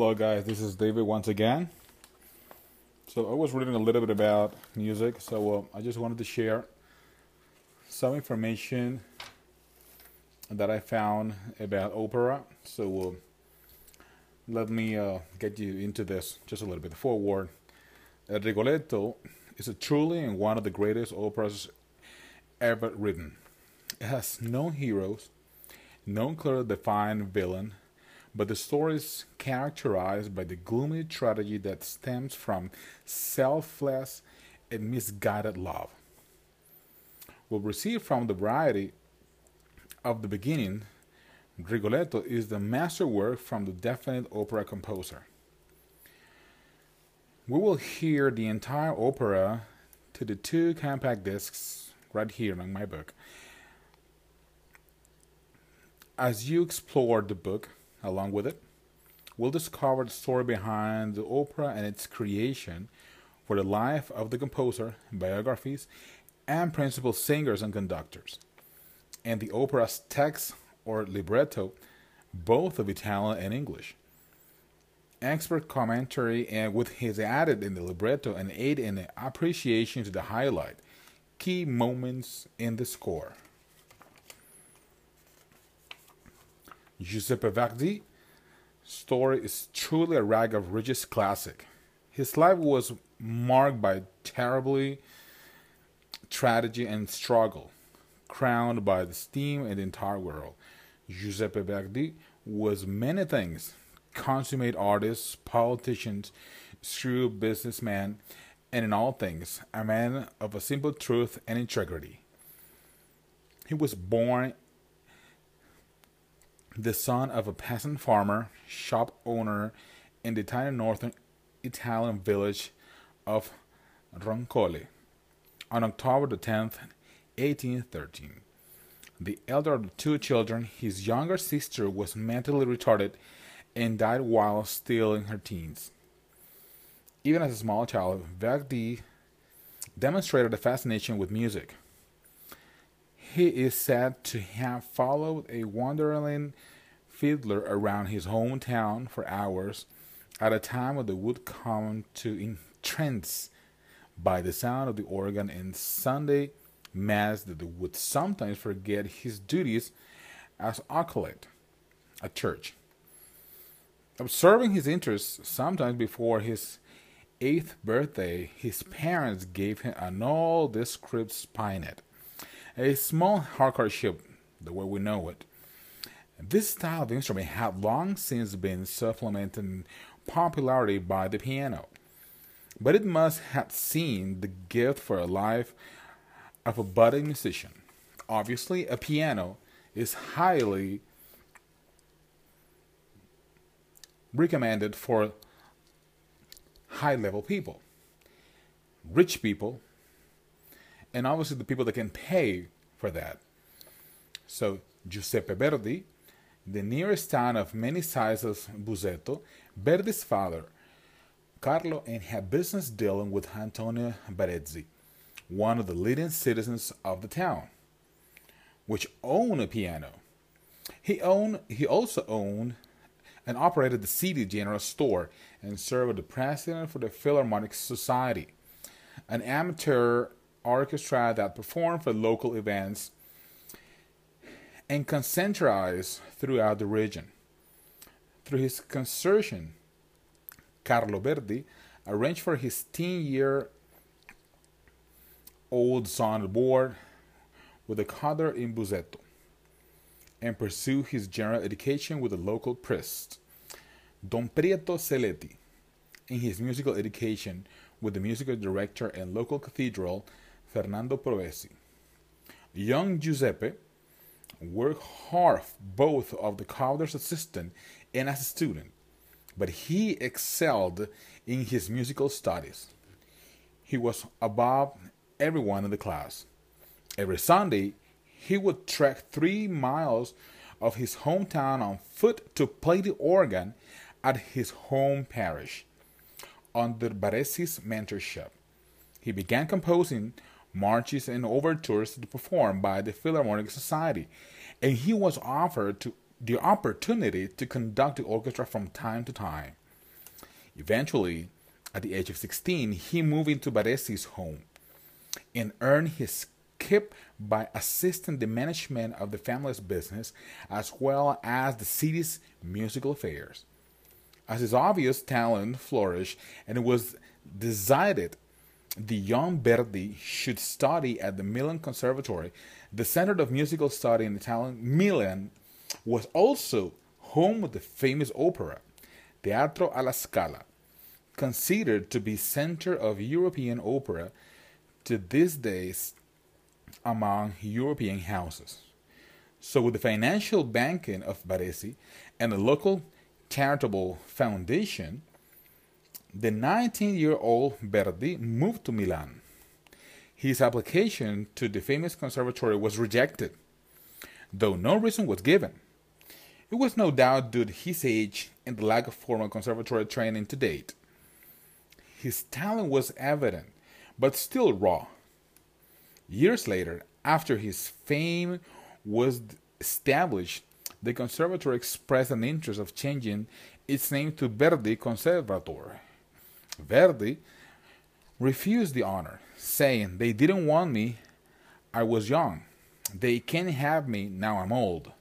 Hello, guys. This is David once again. So, I was reading a little bit about music, so uh, I just wanted to share some information that I found about opera. So, uh, let me uh, get you into this just a little bit. Forward. Rigoletto is a truly one of the greatest operas ever written. It has no heroes, no clearly defined villain but the story is characterized by the gloomy tragedy that stems from selfless and misguided love. We'll receive from the variety of the beginning, Rigoletto is the masterwork from the definite opera composer. We will hear the entire opera to the two compact discs right here in my book. As you explore the book, along with it. We'll discover the story behind the opera and its creation, for the life of the composer, biographies, and principal singers and conductors, and the opera's text or libretto, both of Italian and English. Expert commentary and with his added in the libretto and aid in the appreciation to the highlight key moments in the score. Giuseppe Verdi story is truly a rag of riches classic. His life was marked by terribly tragedy and struggle, crowned by the esteem in the entire world. Giuseppe Verdi was many things consummate artist, politician, shrewd businessman, and in all things, a man of a simple truth and integrity. He was born the son of a peasant farmer, shop owner in the tiny northern Italian village of Roncole on October the 10th, 1813. The elder of the two children, his younger sister, was mentally retarded and died while still in her teens. Even as a small child, Verdi demonstrated a fascination with music. He is said to have followed a wandering fiddler around his hometown for hours at a time when they would come to entrance by the sound of the organ in Sunday Mass that they would sometimes forget his duties as acolyte at church. Observing his interests, sometimes before his eighth birthday, his parents gave him an all descript spinet a small harpsichord, the way we know it. This style of instrument had long since been supplemented in popularity by the piano, but it must have seen the gift for a life of a budding musician. Obviously, a piano is highly recommended for high level people, rich people, and obviously the people that can pay for that. So Giuseppe Verdi, the nearest town of many sizes Busseto, Verdi's father, Carlo, and had business dealing with Antonio Barezzi, one of the leading citizens of the town, which owned a piano. He owned he also owned and operated the city general store and served as the president for the Philharmonic Society, an amateur orchestra that perform for local events and concentrize throughout the region. Through his consortium, Carlo Verdi arranged for his 10 year old son board with a coder in Busseto and pursue his general education with a local priest, Don Pietro Seletti, in his musical education with the musical director and local cathedral Fernando Provesi. Young Giuseppe worked hard both of the coder's assistant and as a student, but he excelled in his musical studies. He was above everyone in the class. Every Sunday, he would trek three miles of his hometown on foot to play the organ at his home parish. Under Barezzi's mentorship, he began composing marches and overtures to perform by the Philharmonic Society, and he was offered to the opportunity to conduct the orchestra from time to time. Eventually, at the age of 16, he moved into Barezzi's home and earned his keep by assisting the management of the family's business as well as the city's musical affairs. As his obvious talent flourished and it was decided the young Verdi should study at the Milan Conservatory, the Center of Musical Study in Italian Milan was also home of the famous opera Teatro alla Scala, considered to be center of European opera to this days among European houses. So, with the financial backing of Barezzi and the local charitable foundation, the 19 year old Verdi moved to Milan. His application to the famous conservatory was rejected, though no reason was given. It was no doubt due to his age and the lack of formal conservatory training to date. His talent was evident, but still raw. Years later, after his fame was established, the conservatory expressed an interest of changing its name to Verdi Conservatoire. Verdi refused the honor, saying they didn't want me, I was young. They can't have me, now I'm old.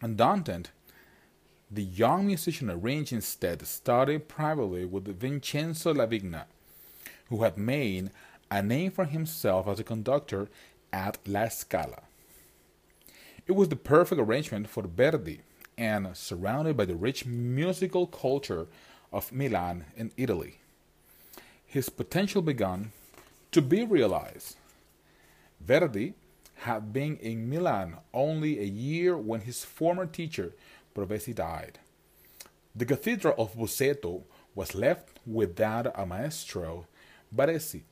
Undaunted, the young musician arranged instead study privately with Vincenzo Lavigna, who had made a name for himself as a conductor at La Scala. It was the perfect arrangement for Verdi, and surrounded by the rich musical culture of Milan in Italy. His potential began to be realized. Verdi had been in Milan only a year when his former teacher, Provesi, died. The cathedral of Busseto was left without a maestro, Barezzi,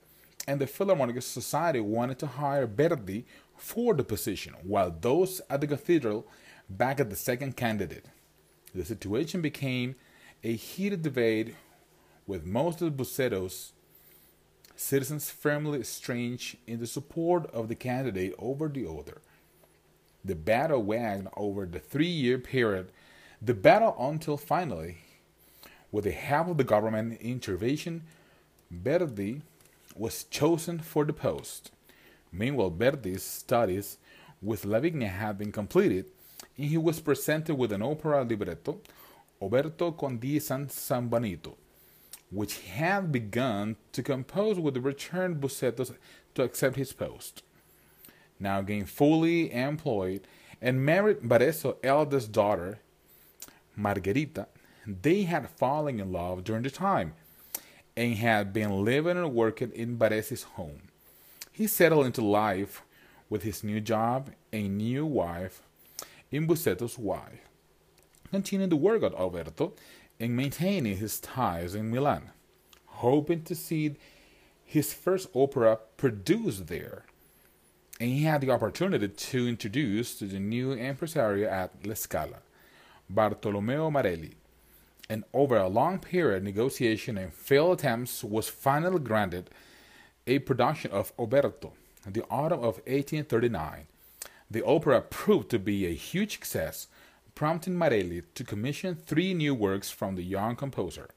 and the Philharmonic Society wanted to hire Verdi for the position, while those at the cathedral backed the second candidate. The situation became a heated debate with most of Busseto's citizens firmly entrenched in the support of the candidate over the other. The battle waged over the three year period, the battle until finally, with the help of the government intervention, Verdi was chosen for the post. Meanwhile, Verdi's studies with Lavigna had been completed, and he was presented with an opera libretto, Oberto con di San Sambanito, which had begun to compose with the returned Busseto to accept his post. Now again fully employed and married Barezzi's eldest daughter, Margherita, they had fallen in love during the time and had been living and working in Barezzi's home. He settled into life with his new job and new wife in Busseto's wife, continuing to work at Oberto and maintaining his ties in Milan, hoping to see his first opera produced there. And he had the opportunity to introduce to the new impresario at La Scala, Bartolomeo Merelli, and over a long period of negotiation and failed attempts was finally granted a production of Oberto in the autumn of 1839. The opera proved to be a huge success, prompting Merelli to commission three new works from the young composer.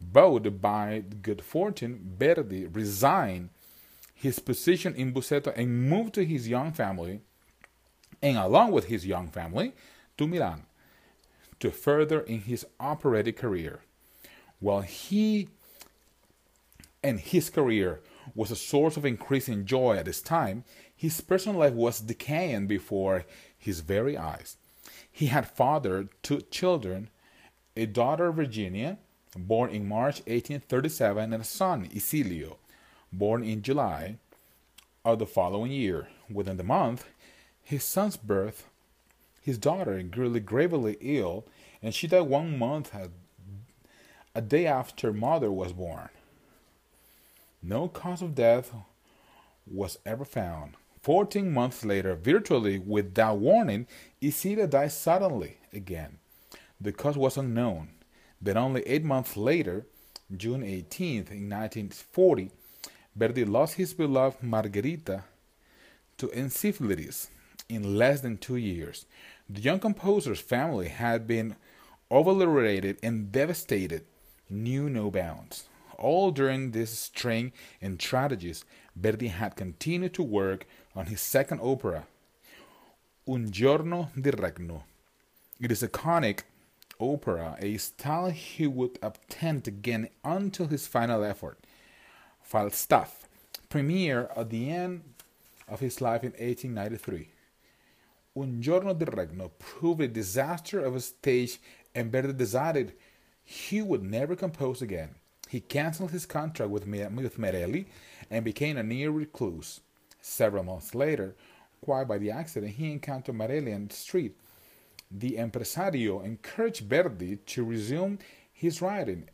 Bowed by good fortune, Verdi resigned his position in Busseto and moved to his young family, and along with his young family, to Milan to further in his operatic career. While he and his career was a source of increasing joy at this time, his personal life was decaying before his very eyes. He had fathered two children, a daughter Virginia, born in March 1837, and a son Icilio, born in July of the following year. Within the month, his son's birth, his daughter grew gravely ill, and she died one month a day after mother was born. No cause of death was ever found. Fourteen months later, virtually without warning, Icilio died suddenly again. The cause was unknown. Then, only eight months later, June 18th, in 1940, Verdi lost his beloved Margherita to encephalitis in less than two years. The young composer's family had been overly and devastated, knew no bounds. All during this string in tragedies, Verdi had continued to work on his second opera, Un giorno di regno. It is a conic opera, a style he would attempt again until his final effort, Falstaff, premiere at the end of his life in 1893. Un giorno di regno proved a disaster of a stage and Verdi decided he would never compose again. He canceled his contract with, with Merelli and became a near recluse. Several months later, quite by the accident, he encountered Merelli on the street. The impresario encouraged Verdi to resume his writing,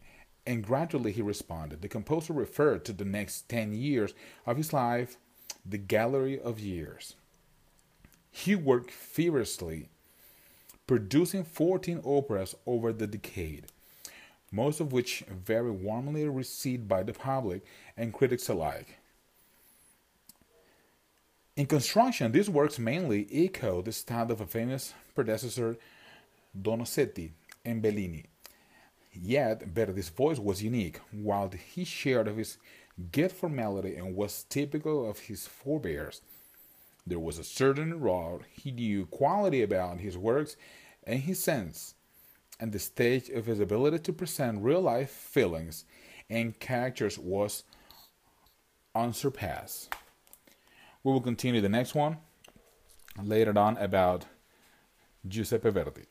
and gradually he responded. The composer referred to the next ten years of his life, the gallery of years. He worked feverishly producing 14 operas over the decade, most of which very warmly received by the public and critics alike. In construction, these works mainly echo the style of a famous predecessor, Donizetti and Bellini. Yet, Verdi's voice was unique, while he shared of his gift for melody and was typical of his forebears. There was a certain raw, he knew quality about his works and his sense, and the stage of his ability to present real life feelings and characters was unsurpassed. We will continue the next one later on about Giuseppe Verdi.